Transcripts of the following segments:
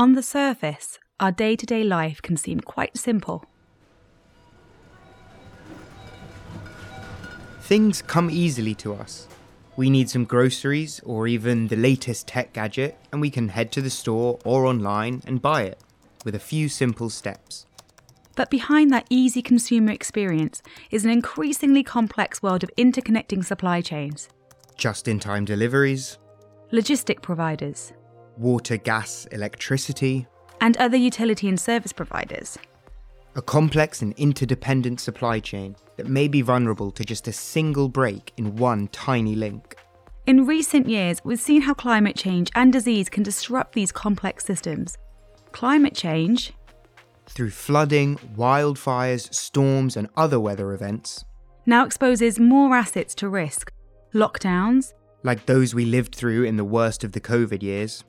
On the surface, our day to day life can seem quite simple. Things come easily to us. We need some groceries or even the latest tech gadget, and we can head to the store or online and buy it with a few simple steps. But behind that easy consumer experience is an increasingly complex world of interconnecting supply chains, Just in time deliveries, logistic providers, water, gas, electricity, and other utility and service providers. a complex and interdependent supply chain that may be vulnerable to just a single break in one tiny link. In recent years, we've seen how climate change and disease can disrupt these complex systems. Climate change, Through flooding, wildfires, storms, and other weather events, now exposes more assets to risk. Lockdowns like those we lived through in the worst of the COVID years,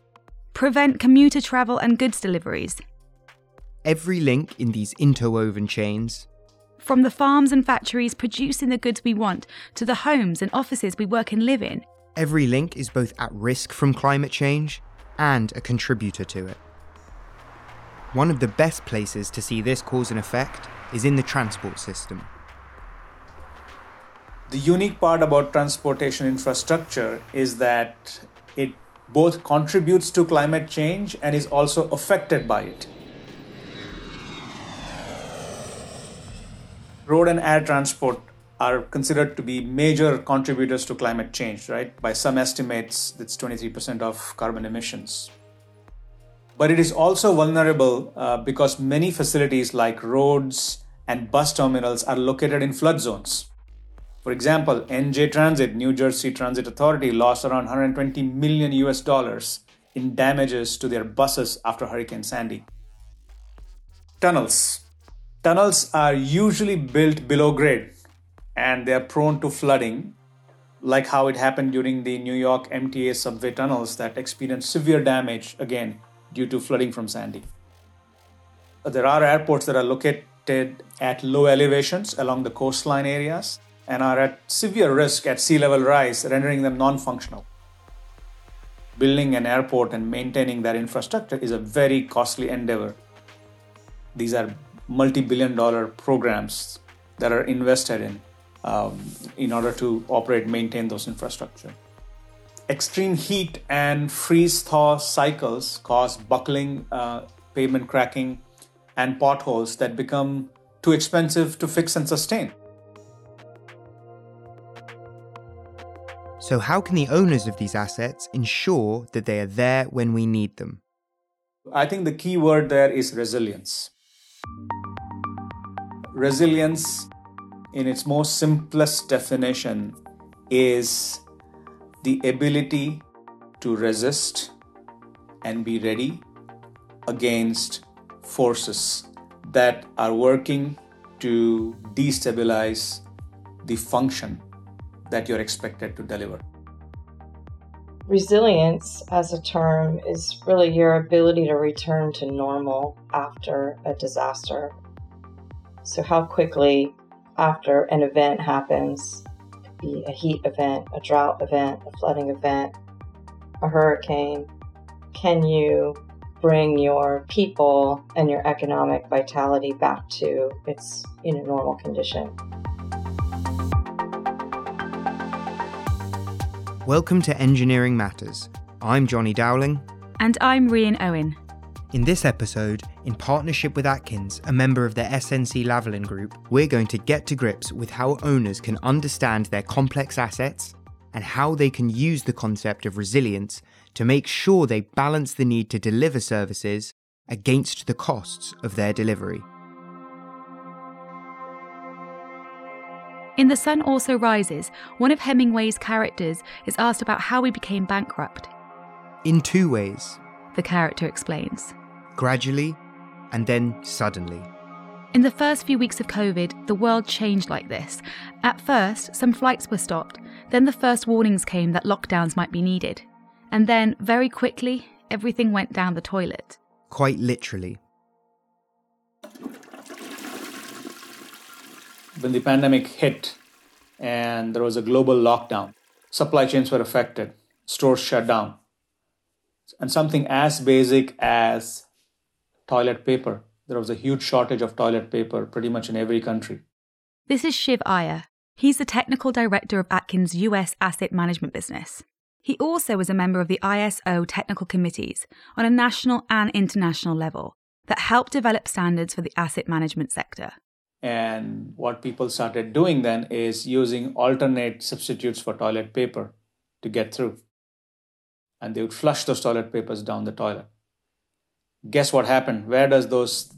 prevent commuter travel and goods deliveries. every link in these interwoven chains From the farms and factories producing the goods we want to the homes and offices we work and live in. Every link is both at risk from climate change and a contributor to it. One of the best places to see this cause and effect is in the transport system. The unique part about transportation infrastructure is that it both contributes to climate change and is also affected by it. Road and air transport are considered to be major contributors to climate change, right? By some estimates, it's 23% of carbon emissions. But it is also vulnerable uh, because many facilities like roads and bus terminals are located in flood zones. For example, NJ Transit, New Jersey Transit Authority, lost around 120 million US dollars in damages to their buses after Hurricane Sandy. Tunnels. Tunnels are usually built below grade and they are prone to flooding, like how it happened during the New York MTA subway tunnels that experienced severe damage again due to flooding from Sandy. There are airports that are located at low elevations along the coastline areas and are at severe risk at sea level rise, rendering them non functional. Building an airport and maintaining that infrastructure is a very costly endeavor. These are multi billion dollar programs that are invested in um, in order to operate maintain those infrastructure. Extreme heat and freeze thaw cycles cause buckling, uh, pavement cracking, and potholes that become too expensive to fix and sustain. So, how can the owners of these assets ensure that they are there when we need them? I think the key word there is resilience. Resilience, in its most simplest definition, is the ability to resist and be ready against forces that are working to destabilize the function that you're expected to deliver. Resilience, as a term, is really your ability to return to normal after a disaster. So, how quickly after an event happens be a heat event, a drought event, a flooding event, a hurricane, can you bring your people and your economic vitality back to its you know, normal condition? Welcome to Engineering Matters. I'm Johnny Dowling. And I'm Rian Owen. In this episode, in partnership with Atkins, a member of the SNC Lavalin Group, we're going to get to grips with how owners can understand their complex assets and how they can use the concept of resilience to make sure they balance the need to deliver services against the costs of their delivery. In The Sun Also Rises, one of Hemingway's characters is asked about how he became bankrupt. In two ways The character explains. gradually and then suddenly. In the first few weeks of COVID, the world changed like this. At first, some flights were stopped, then the first warnings came that lockdowns might be needed. And then, very quickly, everything went down the toilet. Quite literally. When the pandemic hit and there was a global lockdown, supply chains were affected, stores shut down. And something as basic as toilet paper. There was a huge shortage of toilet paper pretty much in every country. This is Shiv Iyer. He's the technical director of Atkins' US asset management business. He also was a member of the ISO technical committees on a national and international level that helped develop standards for the asset management sector. And what people started doing then is using alternate substitutes for toilet paper to get through. And they would flush those toilet papers down the toilet. Guess what happened? Where does those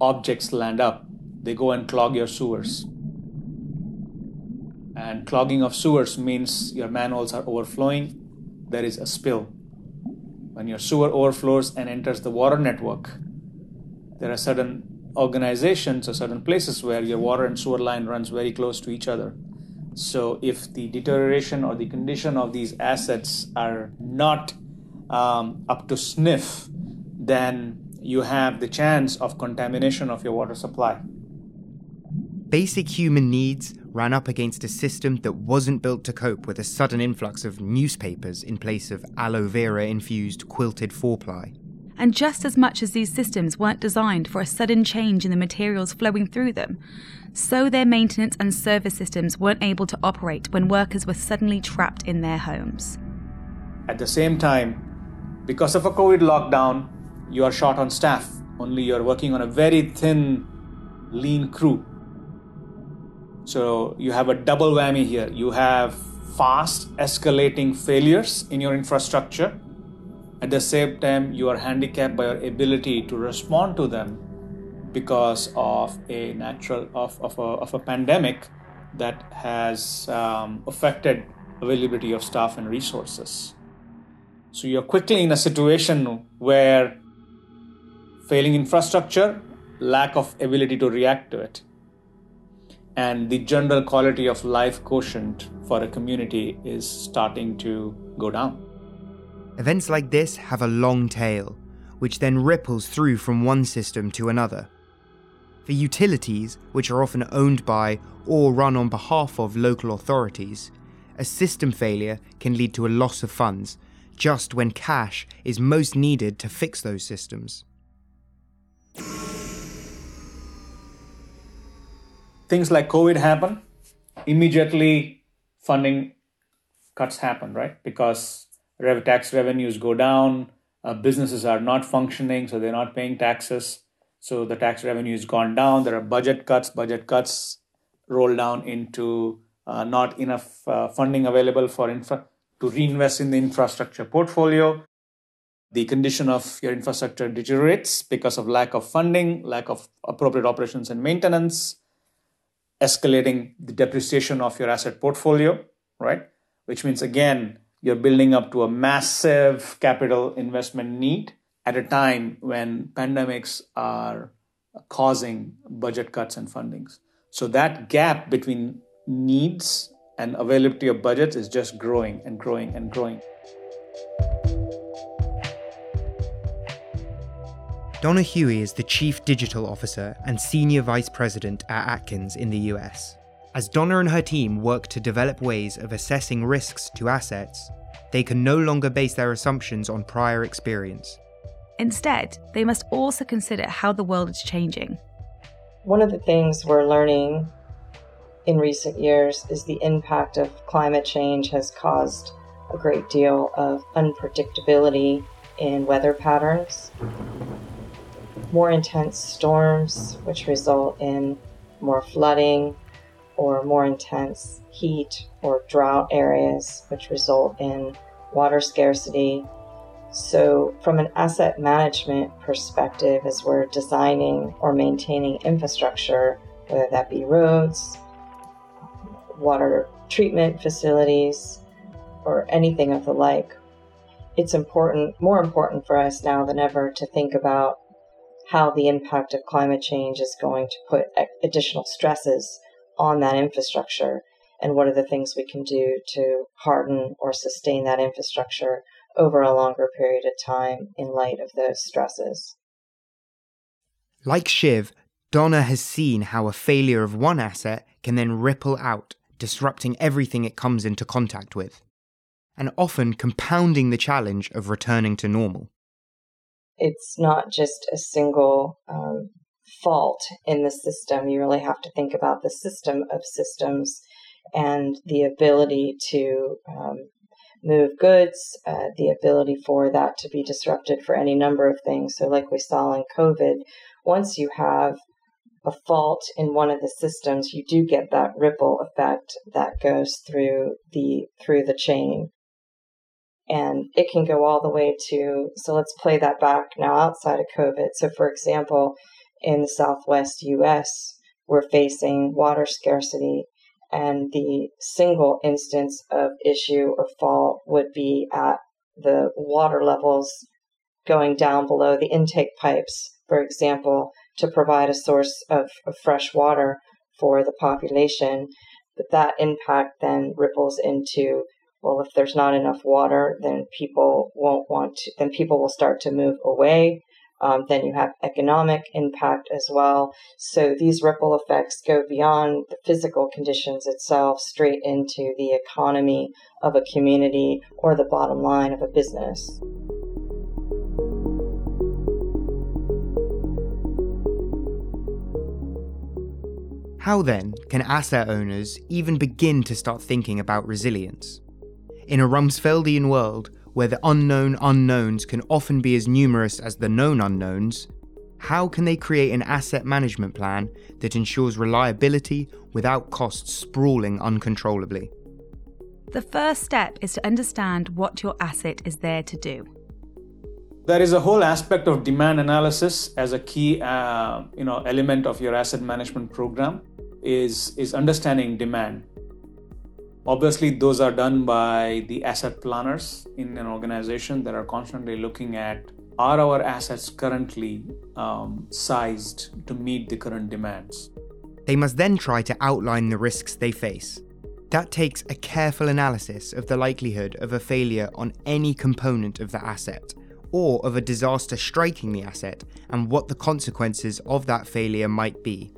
objects land up? They go and clog your sewers. And clogging of sewers means your manholes are overflowing, there is a spill. When your sewer overflows and enters the water network, there are certain organizations or certain places where your water and sewer line runs very close to each other. So, if the deterioration or the condition of these assets are not um, up to sniff, then you have the chance of contamination of your water supply. Basic human needs ran up against a system that wasn't built to cope with a sudden influx of newspapers in place of aloe vera infused quilted four ply. And just as much as these systems weren't designed for a sudden change in the materials flowing through them, so their maintenance and service systems weren't able to operate when workers were suddenly trapped in their homes. At the same time, because of a COVID lockdown, you are short on staff. Only you're working on a very thin, lean crew. So you have a double whammy here. You have fast escalating failures in your infrastructure. At the same time, you are handicapped by your ability to respond to them because of a natural of, of, a, of a pandemic that has um, affected availability of staff and resources. So you're quickly in a situation where failing infrastructure, lack of ability to react to it and the general quality of life quotient for a community is starting to go down. Events like this have a long tail, which then ripples through from one system to another. For utilities, which are often owned by or run on behalf of local authorities, a system failure can lead to a loss of funds just when cash is most needed to fix those systems. things like COVID happen, immediately funding cuts happen, right? Because rev- tax revenues go down, uh, businesses are not functioning, so they're not paying taxes. So the tax revenue has gone down. There are budget cuts. Budget cuts roll down into uh, not enough uh, funding available for infra to reinvest in the infrastructure portfolio. The condition of your infrastructure deteriorates because of lack of funding, lack of appropriate operations and maintenance escalating the depreciation of your asset portfolio, right? Which means, again, you're building up to a massive capital investment need at a time when pandemics are causing budget cuts and fundings. So that gap between needs and availability of budgets is just growing and growing and growing. Donna Huey is the Chief Digital Officer and Senior Vice President at Atkins in the US. As Donna and her team work to develop ways of assessing risks to assets, they can no longer base their assumptions on prior experience. Instead, they must also consider how the world is changing. One of the things we're learning in recent years is the impact of climate change has caused a great deal of unpredictability in weather patterns more intense storms, which result in more flooding, or more intense heat or drought areas, which result in water scarcity. So, from an asset management perspective, as we're designing or maintaining infrastructure, whether that be roads, water treatment facilities, or anything of the like, it's important, more important for us now than ever to think about how the impact of climate change is going to put additional stresses on that infrastructure and what are the things we can do to harden or sustain that infrastructure over a longer period of time in light of those stresses. Like Shiv, Donna has seen how a failure of one asset can then ripple out, disrupting everything it comes into contact with. and often compounding the challenge of returning to normal. It's not just a single um, fault in the system. You really have to think about the system of systems and the ability to um, move goods, uh, the ability for that to be disrupted for any number of things. So, like we saw in COVID, once you have a fault in one of the systems, you do get that ripple effect that goes through the through the chain. And it can go all the way to so let's play that back now outside of COVID. So for example, in the southwest US, we're facing water scarcity and the single instance of issue or fall would be at the water levels going down below the intake pipes, for example, to provide a source of, of fresh water for the population. But that impact then ripples into well, if there's not enough water, then people won't want to, then people will start to move away. Um, then you have economic impact as well. So these ripple effects go beyond the physical conditions itself straight into the economy of a community or the bottom line of a business. How then can asset owners even begin to start thinking about resilience? In a Rumsfeldian world where the unknown unknowns can often be as numerous as the known unknowns, how can they create an asset management plan that ensures reliability without costs sprawling uncontrollably? The first step is to understand what your asset is there to do. There is a whole aspect of demand analysis as a key, uh, you know, element of your asset management program is, is understanding demand. Obviously, those are done by the asset planners in an organization that are constantly looking at are our assets currently um, sized to meet the current demands? They must then try to outline the risks they face. That takes a careful analysis of the likelihood of a failure on any component of the asset, or of a disaster striking the asset, and what the consequences of that failure might be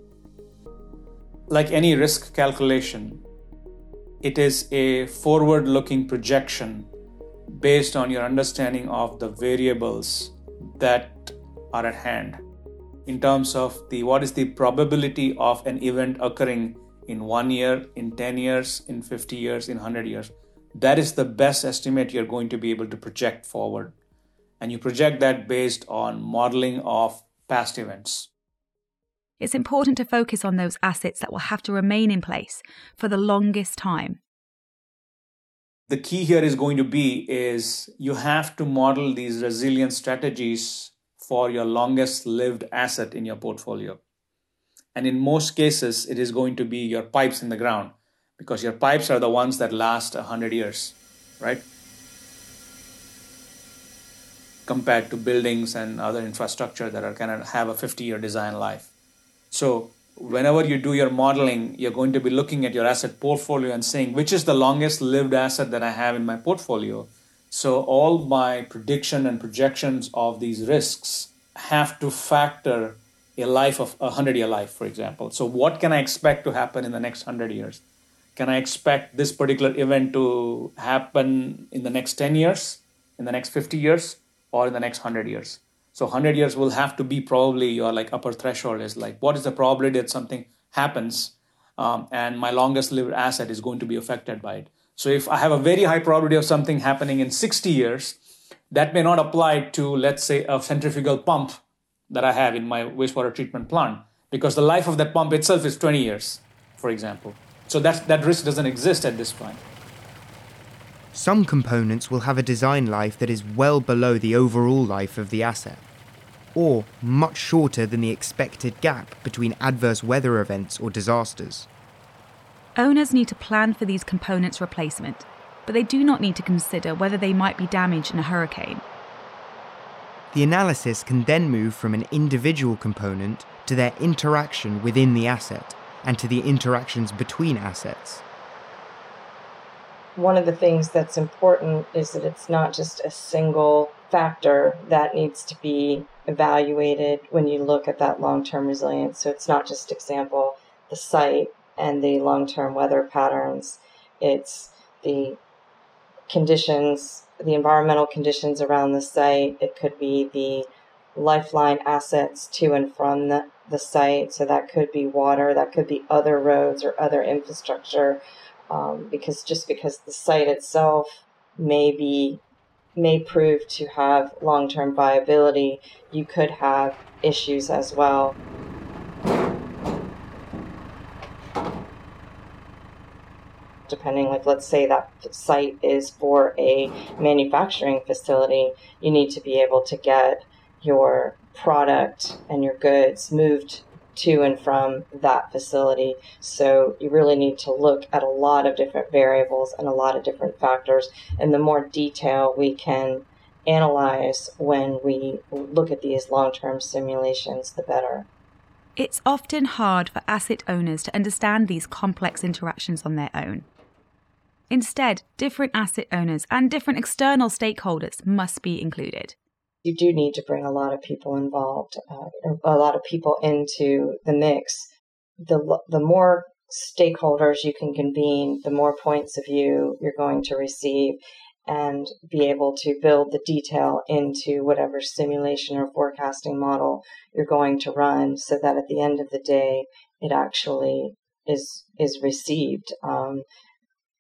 like any risk calculation, it is a forward looking projection based on your understanding of the variables that are at hand. In terms of the what is the probability of an event occurring in 1 year in 10 years in 50 years in 100 years? That is the best estimate you're going to be able to project forward. And you project that based on modeling of past events it's important to focus on those assets that will have to remain in place for the longest time. The key here is going to be is you have to model these resilience strategies for your longest lived asset in your portfolio. And in most cases, it is going to be your pipes in the ground because your pipes are the ones that last 100 years, right? Compared to buildings and other infrastructure that are kind of have a 50 year design life. So whenever you do your modeling, you're going to be looking at your asset portfolio and saying, which is the longest lived asset that I have in my portfolio? So all my prediction and projections of these risks have to factor a life of a 100 year life, for example. So what can I expect to happen in the next 100 years? Can I expect this particular event to happen in the next 10 years, in the next 50 years, or in the next 100 years? So 100 years will have to be probably your like upper threshold is like what is the probability that something happens um, and my longest lived asset is going to be affected by it. So if I have a very high probability of something happening in 60 years, that may not apply to let's say a centrifugal pump that I have in my wastewater treatment plant because the life of that pump itself is 20 years, for example. So that that risk doesn't exist at this point. Some components will have a design life that is well below the overall life of the asset, or much shorter than the expected gap between adverse weather events or disasters. Owners need to plan for these components' replacement, but they do not need to consider whether they might be damaged in a hurricane. The analysis can then move from an individual component to their interaction within the asset and to the interactions between assets one of the things that's important is that it's not just a single factor that needs to be evaluated when you look at that long term resilience. So it's not just example the site and the long term weather patterns, it's the conditions, the environmental conditions around the site. It could be the lifeline assets to and from the, the site. So that could be water, that could be other roads or other infrastructure. Um, because just because the site itself may be may prove to have long-term viability, you could have issues as well. depending like let's say that site is for a manufacturing facility you need to be able to get your product and your goods moved to and from that facility. So you really need to look at a lot of different variables and a lot of different factors. And the more detail we can analyze when we look at these long term simulations, the better. It's often hard for asset owners to understand these complex interactions on their own. Instead, different asset owners and different external stakeholders must be included you do need to bring a lot of people involved, uh, a lot of people into the mix. The, the more stakeholders you can convene, the more points of view you're going to receive and be able to build the detail into whatever simulation or forecasting model you're going to run so that at the end of the day it actually is is received um,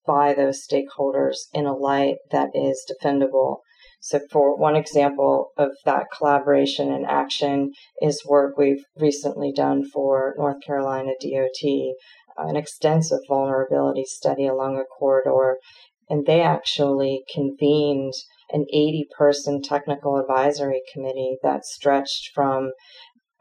by those stakeholders in a light that is defendable so, for one example of that collaboration and action is work we've recently done for North Carolina DOT, an extensive vulnerability study along a corridor. And they actually convened an 80 person technical advisory committee that stretched from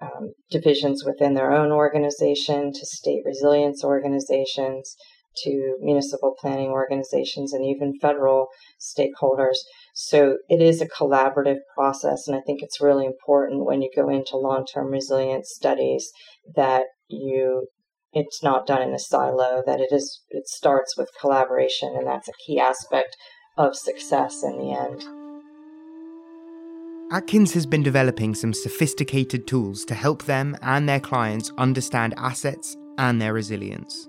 um, divisions within their own organization to state resilience organizations to municipal planning organizations and even federal stakeholders so it is a collaborative process. And I think it's really important when you go into long term resilience studies that you it's not done in a silo that it is it starts with collaboration and that's a key aspect of success in the end Atkins has been developing some sophisticated tools to help them and their clients understand assets and their resilience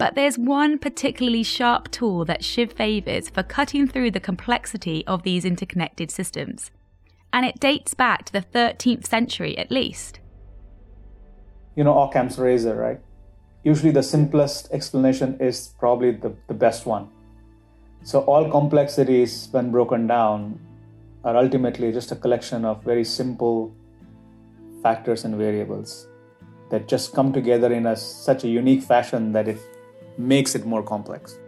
but there's one particularly sharp tool that Shiv favours for cutting through the complexity of these interconnected systems. And it dates back to the 13th century at least. You know Occam's razor, right? Usually the simplest explanation is probably the, the best one. So all complexities, when broken down, are ultimately just a collection of very simple factors and variables that just come together in a, such a unique fashion that it makes it more complex.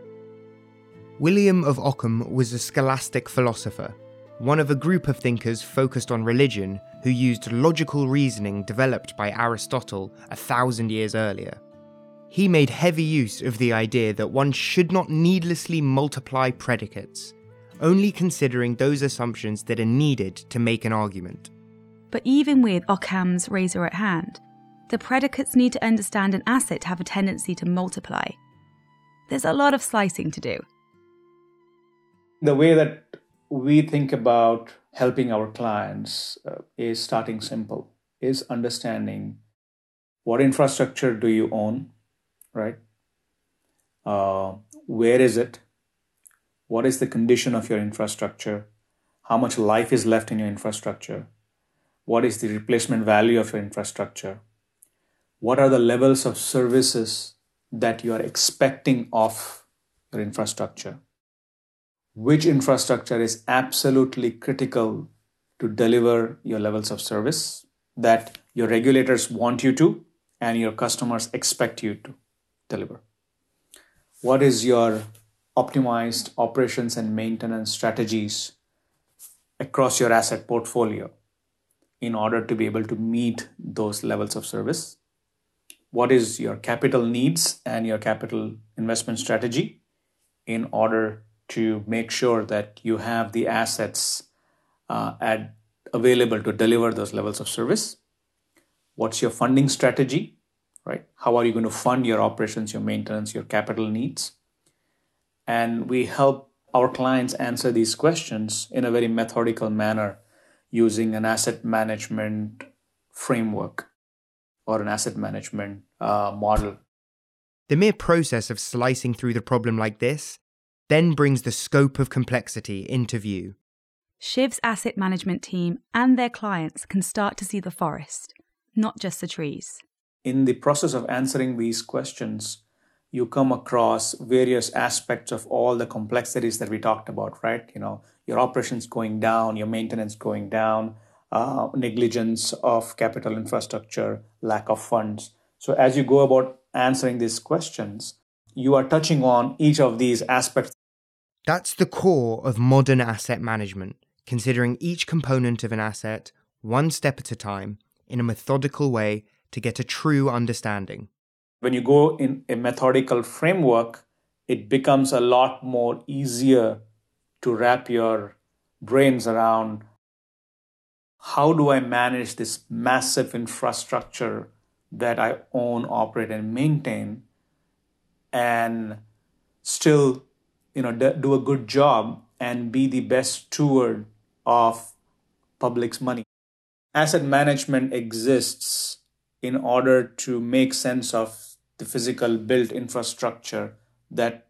William of Ockham was a scholastic philosopher, one of a group of thinkers focused on religion who used logical reasoning developed by Aristotle a thousand years earlier. He made heavy use of the idea that one should not needlessly multiply predicates, only considering those assumptions that are needed to make an argument. But even with Occam's razor at hand, the predicates need to understand an asset to have a tendency to multiply, there's a lot of slicing to do. The way that we think about helping our clients uh, is starting simple, is understanding what infrastructure do you own, right? Uh, where is it? What is the condition of your infrastructure? How much life is left in your infrastructure? What is the replacement value of your infrastructure? What are the levels of services that you are expecting of your infrastructure. Which infrastructure is absolutely critical to deliver your levels of service that your regulators want you to and your customers expect you to deliver? What is your optimized operations and maintenance strategies across your asset portfolio in order to be able to meet those levels of service? What is your capital needs and your capital investment strategy in order to make sure that you have the assets uh, at, available to deliver those levels of service? What's your funding strategy right? How are you going to fund your operations your maintenance your capital needs? And we help our clients answer these questions in a very methodical manner using an asset management framework or an asset management uh, model. The mere process of slicing through the problem like this then brings the scope of complexity into view. Shiv's asset management team and their clients can start to see the forest, not just the trees. In the process of answering these questions, you come across various aspects of all the complexities that we talked about, right? You know, your operations going down, your maintenance going down, uh, negligence of capital infrastructure, lack of funds. So, as you go about answering these questions, you are touching on each of these aspects. That's the core of modern asset management considering each component of an asset one step at a time in a methodical way to get a true understanding. When you go in a methodical framework, it becomes a lot more easier to wrap your brains around how do I manage this massive infrastructure that I own, operate, and maintain, and still, you know, do a good job and be the best steward of public's money. Asset management exists in order to make sense of the physical built infrastructure that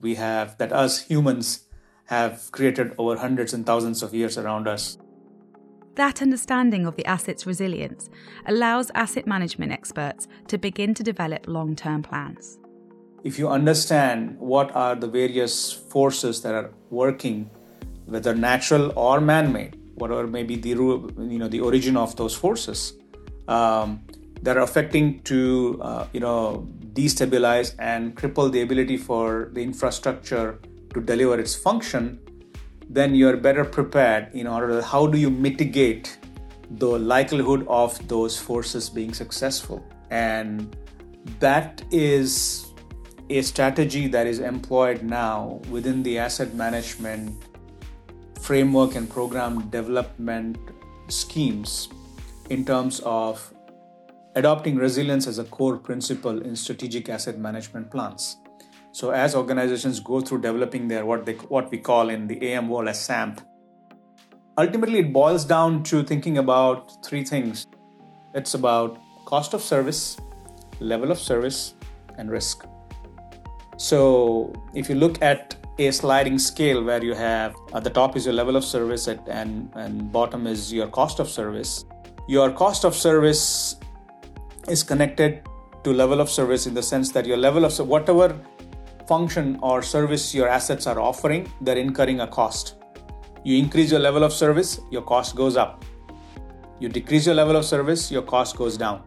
we have, that us humans have created over hundreds and thousands of years around us. That understanding of the asset's resilience allows asset management experts to begin to develop long term plans. If you understand what are the various forces that are working whether natural or man-made, whatever may be the you know the origin of those forces um, that are affecting to uh, you know destabilize and cripple the ability for the infrastructure to deliver its function, then you are better prepared in order to how do you mitigate the likelihood of those forces being successful and that is a strategy that is employed now within the asset management framework and program development schemes in terms of adopting resilience as a core principle in strategic asset management plans. So as organizations go through developing their what they what we call in the AM world as SAMP, ultimately it boils down to thinking about three things. It's about cost of service, level of service, and risk. So if you look at a sliding scale where you have at the top is your level of service at, and, and bottom is your cost of service. Your cost of service is connected to level of service in the sense that your level of whatever function or service your assets are offering, they're incurring a cost. You increase your level of service, your cost goes up. You decrease your level of service, your cost goes down.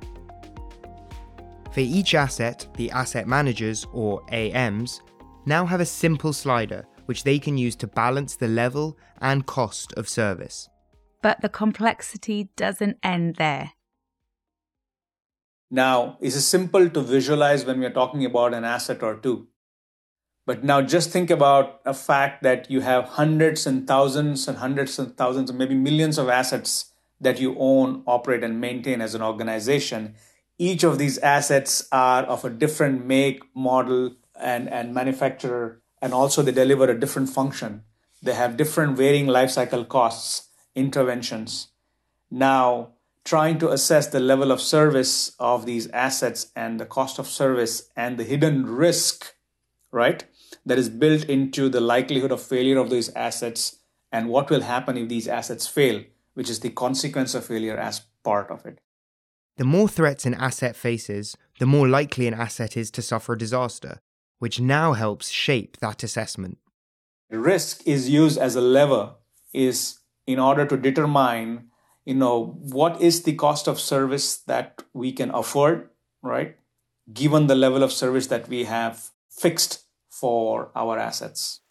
For each asset, the asset managers, or AMs, now have a simple slider which they can use to balance the level and cost of service. But the complexity doesn't end there. Now, it's simple to visualize when we're talking about an asset or two. But now just think about a fact that you have hundreds and thousands and hundreds and thousands, or maybe millions of assets that you own, operate, and maintain as an organization. Each of these assets are of a different make, model, and, and manufacturer, and also they deliver a different function. They have different varying life cycle costs, interventions. Now, trying to assess the level of service of these assets and the cost of service and the hidden risk, right, that is built into the likelihood of failure of these assets and what will happen if these assets fail, which is the consequence of failure as part of it. The more threats an asset faces, the more likely an asset is to suffer a disaster, which now helps shape that assessment. Risk is used as a lever is in order to determine you know what is the cost of service that we can afford right given the level of service that we have fixed for our assets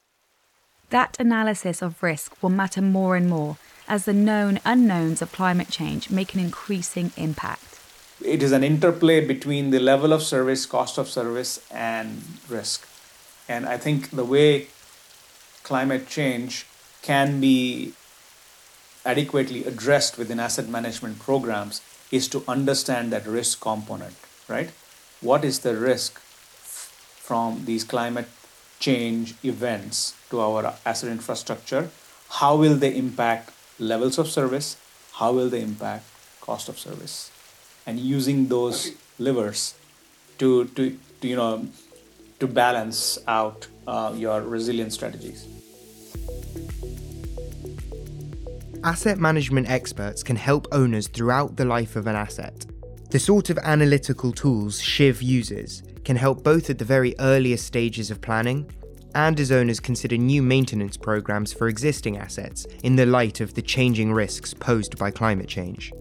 that analysis of risk will matter more and more as the known unknowns of climate change make an increasing impact it is an interplay between the level of service, cost of service, and risk. And I think the way climate change can be adequately addressed within asset management programs is to understand that risk component, right? What is the risk from these climate change events to our asset infrastructure? How will they impact levels of service? How will they impact cost of service? and using those levers to, to, to you know to balance out uh, your resilience strategies. Asset management experts can help owners throughout the life of an asset. The sort of analytical tools Shiv uses can help both at the very earliest stages of planning and as owners consider new maintenance programs for existing assets in the light of the changing risks posed by climate change.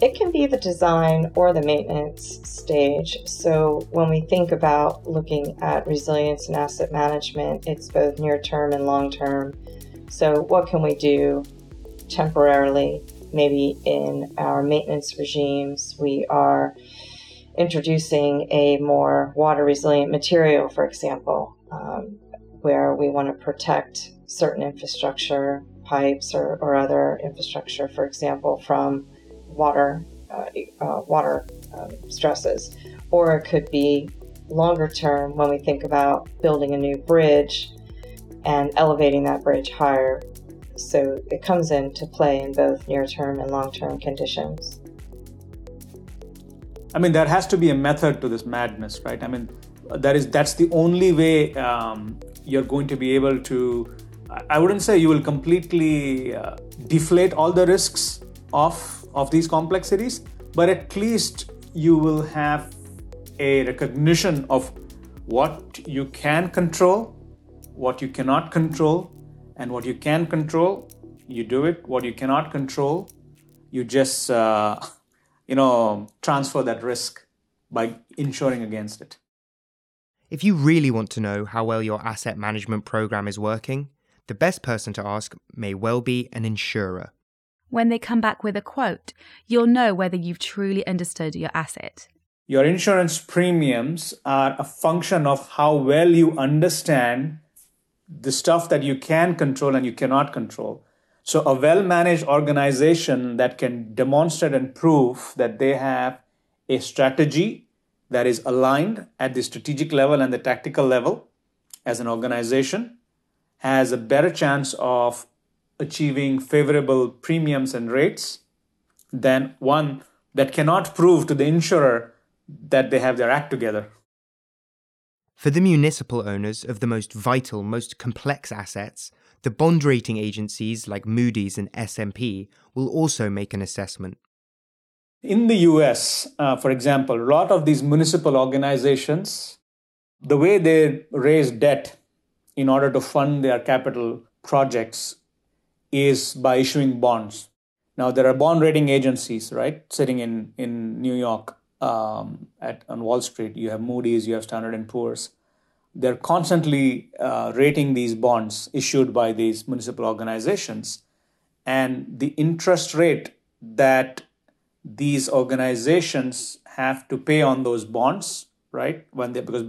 It can be the design or the maintenance stage. So, when we think about looking at resilience and asset management, it's both near term and long term. So, what can we do temporarily? Maybe in our maintenance regimes, we are introducing a more water resilient material, for example, um, where we want to protect certain infrastructure, pipes, or, or other infrastructure, for example, from water uh, uh, water um, stresses, or it could be longer term when we think about building a new bridge and elevating that bridge higher. So it comes into play in both near term and long term conditions. I mean, there has to be a method to this madness, right? I mean, that is that's the only way um, you're going to be able to. I wouldn't say you will completely uh, deflate all the risks of of these complexities, but at least you will have a recognition of what you can control, what you cannot control, and what you can control, you do it. What you cannot control, you just, uh, you know, transfer that risk by insuring against it. If you really want to know how well your asset management program is working, the best person to ask may well be an insurer. When they come back with a quote, you'll know whether you've truly understood your asset. Your insurance premiums are a function of how well you understand the stuff that you can control and you cannot control. So, a well managed organization that can demonstrate and prove that they have a strategy that is aligned at the strategic level and the tactical level as an organization has a better chance of achieving favorable premiums and rates than one that cannot prove to the insurer that they have their act together. For the municipal owners of the most vital, most complex assets, the bond rating agencies like Moody's and S&P will also make an assessment. In the US, uh, for example, a lot of these municipal organizations, the way they raise debt in order to fund their capital projects is by issuing bonds. Now there are bond rating agencies, right, sitting in in New York um, at on Wall Street. You have Moody's, you have Standard and Poor's. They're constantly uh, rating these bonds issued by these municipal organizations, and the interest rate that these organizations have to pay on those bonds, right? When they because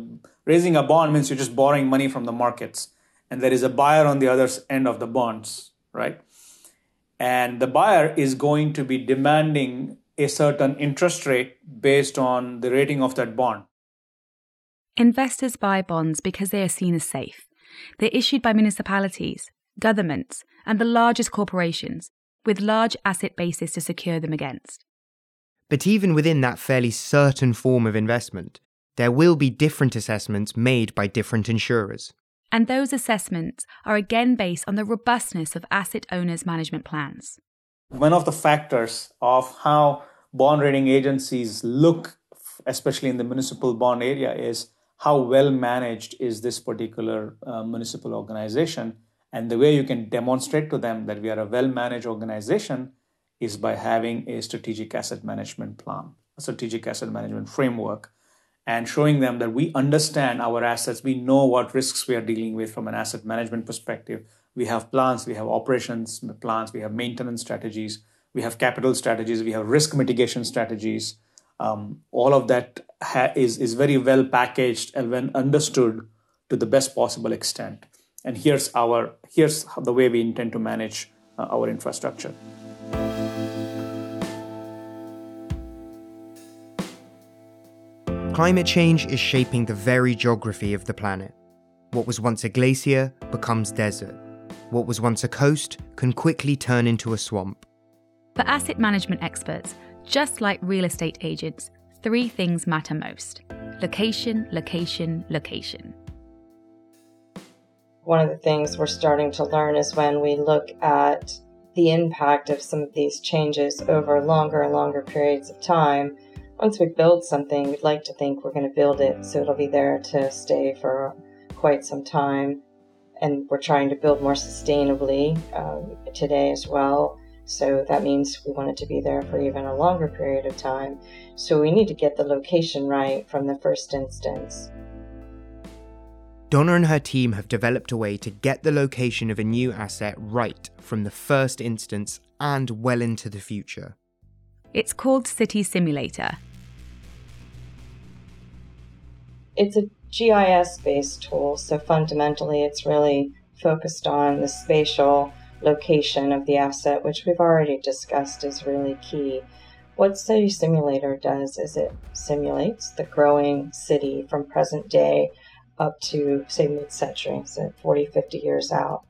raising a bond means you're just borrowing money from the markets, and there is a buyer on the other end of the bonds right? And the buyer is going to be demanding a certain interest rate based on the rating of that bond. Investors buy bonds because they are seen as safe. They're issued by municipalities, governments, and the largest corporations, with large asset bases to secure them against. But even within that fairly certain form of investment, there will be different assessments made by different insurers and those assessments are again based on the robustness of asset owners' management plans. One of the factors of how bond rating agencies look, especially in the municipal bond area, is how well managed is this particular uh, municipal organization. And the way you can demonstrate to them that we are a well managed organization is by having a strategic asset management plan, a strategic asset management framework and showing them that we understand our assets, we know what risks we are dealing with from an asset management perspective. We have plans, we have operations plans, we have maintenance strategies, we have capital strategies, we have risk mitigation strategies. Um, all of that ha- is is very well packaged and when understood to the best possible extent. And here's our here's the way we intend to manage uh, our infrastructure. Climate change is shaping the very geography of the planet. What was once a glacier becomes desert. What was once a coast can quickly turn into a swamp. For asset management experts, just like real estate agents, three things matter most location, location, location. one of the things we're starting to learn is when we look at the impact of some of these changes over longer and longer periods of time. Once we build something, we'd like to think we're going to build it so it'll be there to stay for quite some time. And we're trying to build more sustainably um, today as well. So that means we want it to be there for even a longer period of time. So we need to get the location right from the first instance. Donna and her team have developed a way to get the location of a new asset right from the first instance and well into the future. It's called City Simulator. It's a GIS based tool, so fundamentally it's really focused on the spatial location of the asset, which we've already discussed is really key. What City Simulator does is it simulates the growing city from present day up to, say, mid century, so 40, 50 years out.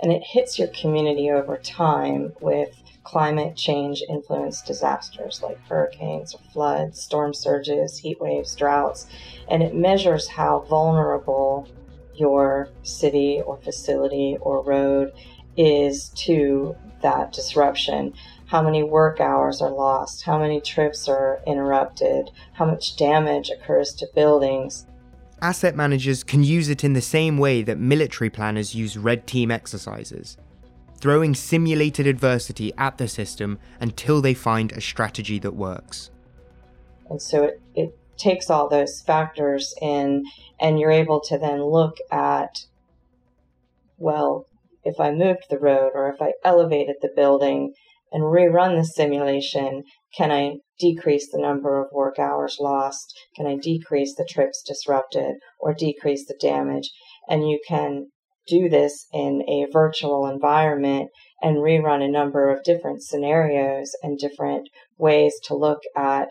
And it hits your community over time with climate change influenced disasters like hurricanes or floods, storm surges, heat waves, droughts. And it measures how vulnerable your city or facility or road is to that disruption. How many work hours are lost? How many trips are interrupted? How much damage occurs to buildings? Asset managers can use it in the same way that military planners use red team exercises, throwing simulated adversity at the system until they find a strategy that works. And so it, it takes all those factors in, and you're able to then look at, well, if I moved the road or if I elevated the building and rerun the simulation, can I decrease the number of work hours lost? Can I decrease the trips disrupted or decrease the damage? And you can do this in a virtual environment and rerun a number of different scenarios and different ways to look at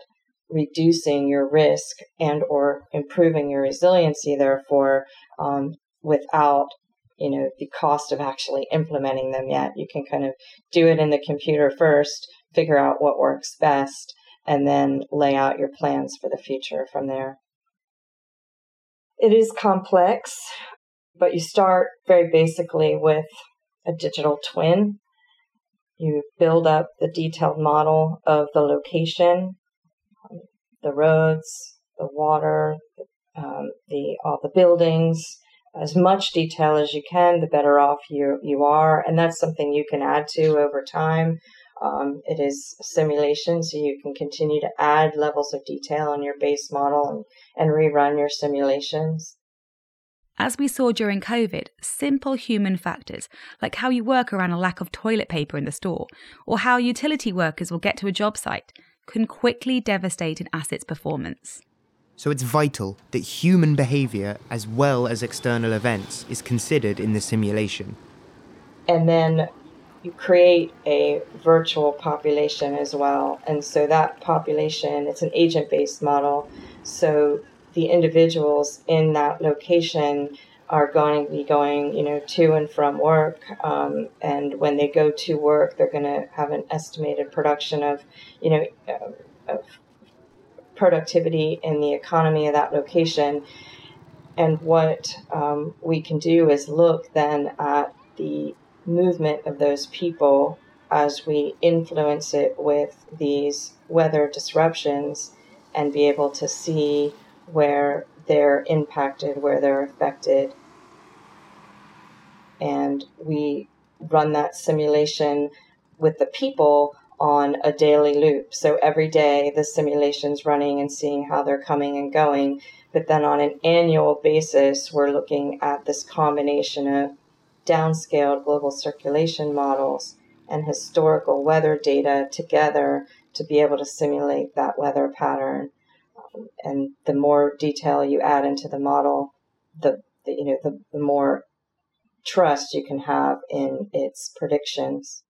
reducing your risk and or improving your resiliency therefore um, without you know the cost of actually implementing them yet you can kind of do it in the computer first figure out what works best and then lay out your plans for the future from there. It is complex, but you start very basically with a digital twin. You build up the detailed model of the location, the roads, the water, um, the all the buildings, as much detail as you can, the better off you you are, and that's something you can add to over time. Um, it is simulation, so you can continue to add levels of detail on your base model and, and rerun your simulations. As we saw during COVID, simple human factors, like how you work around a lack of toilet paper in the store, or how utility workers will get to a job site, can quickly devastate an asset's performance. So it's vital that human behaviour, as well as external events, is considered in the simulation. And then you create a virtual population as well. And so that population, it's an agent based model. So the individuals in that location are going to be going, you know, to and from work. Um, and when they go to work, they're going to have an estimated production of, you know, uh, of productivity in the economy of that location. And what um, we can do is look then at the movement of those people as we influence it with these weather disruptions and be able to see where they're impacted, where they're affected. And we run that simulation with the people on a daily loop. So every day the simulation's running and seeing how they're coming and going. But then on an annual basis, we're looking at this combination of downscaled global circulation models and historical weather data together to be able to simulate that weather pattern. Um, and the more detail you add into the model, the, the you know the, the more trust you can have in its predictions.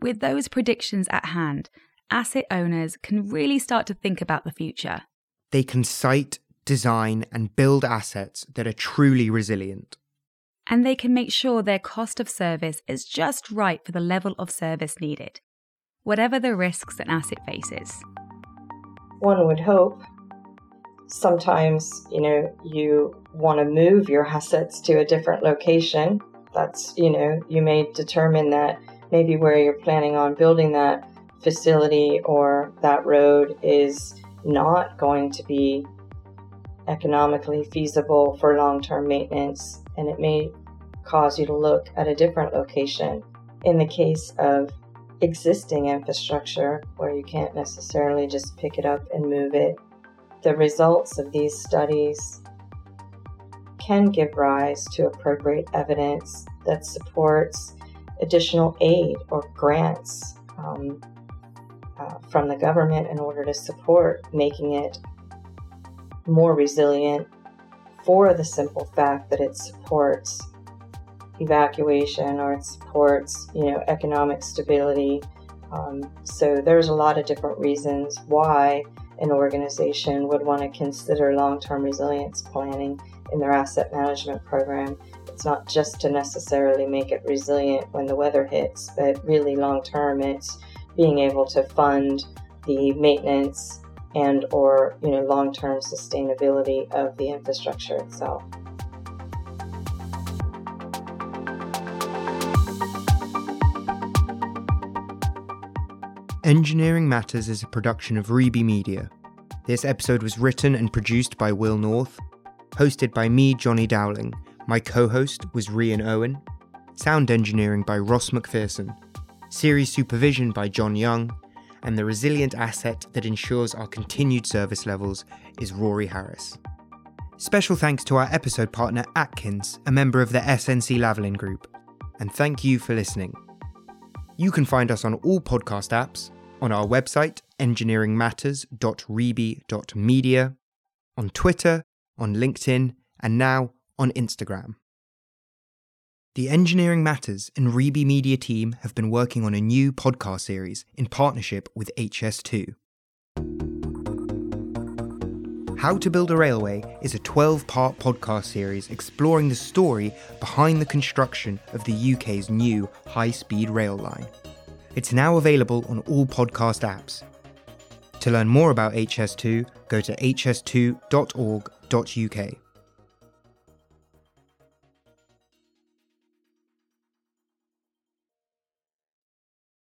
With those predictions at hand, asset owners can really start to think about the future. They can site, design, and build assets that are truly resilient and they can make sure their cost of service is just right for the level of service needed, whatever the risks an asset faces. One would hope. sometimes, you know, you want to move your assets to a different location. That's, you know, you may determine that maybe where you're planning on building that facility or that road is not going to be economically feasible for long term maintenance, and it may cause you to look at a different location. In the case of existing infrastructure, where you can't necessarily just pick it up and move it, the results of these studies can give rise to appropriate evidence that supports additional aid or grants um, uh, from the government in order to support making it more resilient for the simple fact that it supports evacuation or it supports you know economic stability. Um, so there's a lot of different reasons why an organization would want to consider long-term resilience planning in their asset management program it's not just to necessarily make it resilient when the weather hits but really long term it's being able to fund the maintenance and or you know long-term sustainability of the infrastructure itself. Engineering Matters is a production of Reby Media. This episode was written and produced by Will North, hosted by me, Johnny Dowling. My co host was Rian Owen, sound engineering by Ross McPherson, series supervision by John Young, and the resilient asset that ensures our continued service levels is Rory Harris. Special thanks to our episode partner Atkins, a member of the SNC Lavalin Group, and thank you for listening. You can find us on all podcast apps, on our website, engineeringmatters.reby.media, on Twitter, on LinkedIn, and now on Instagram. The Engineering Matters and Reby Media team have been working on a new podcast series in partnership with HS2. How to Build a Railway is a 12 part podcast series exploring the story behind the construction of the UK's new high speed rail line. It's now available on all podcast apps. To learn more about HS2, go to hs2.org.uk.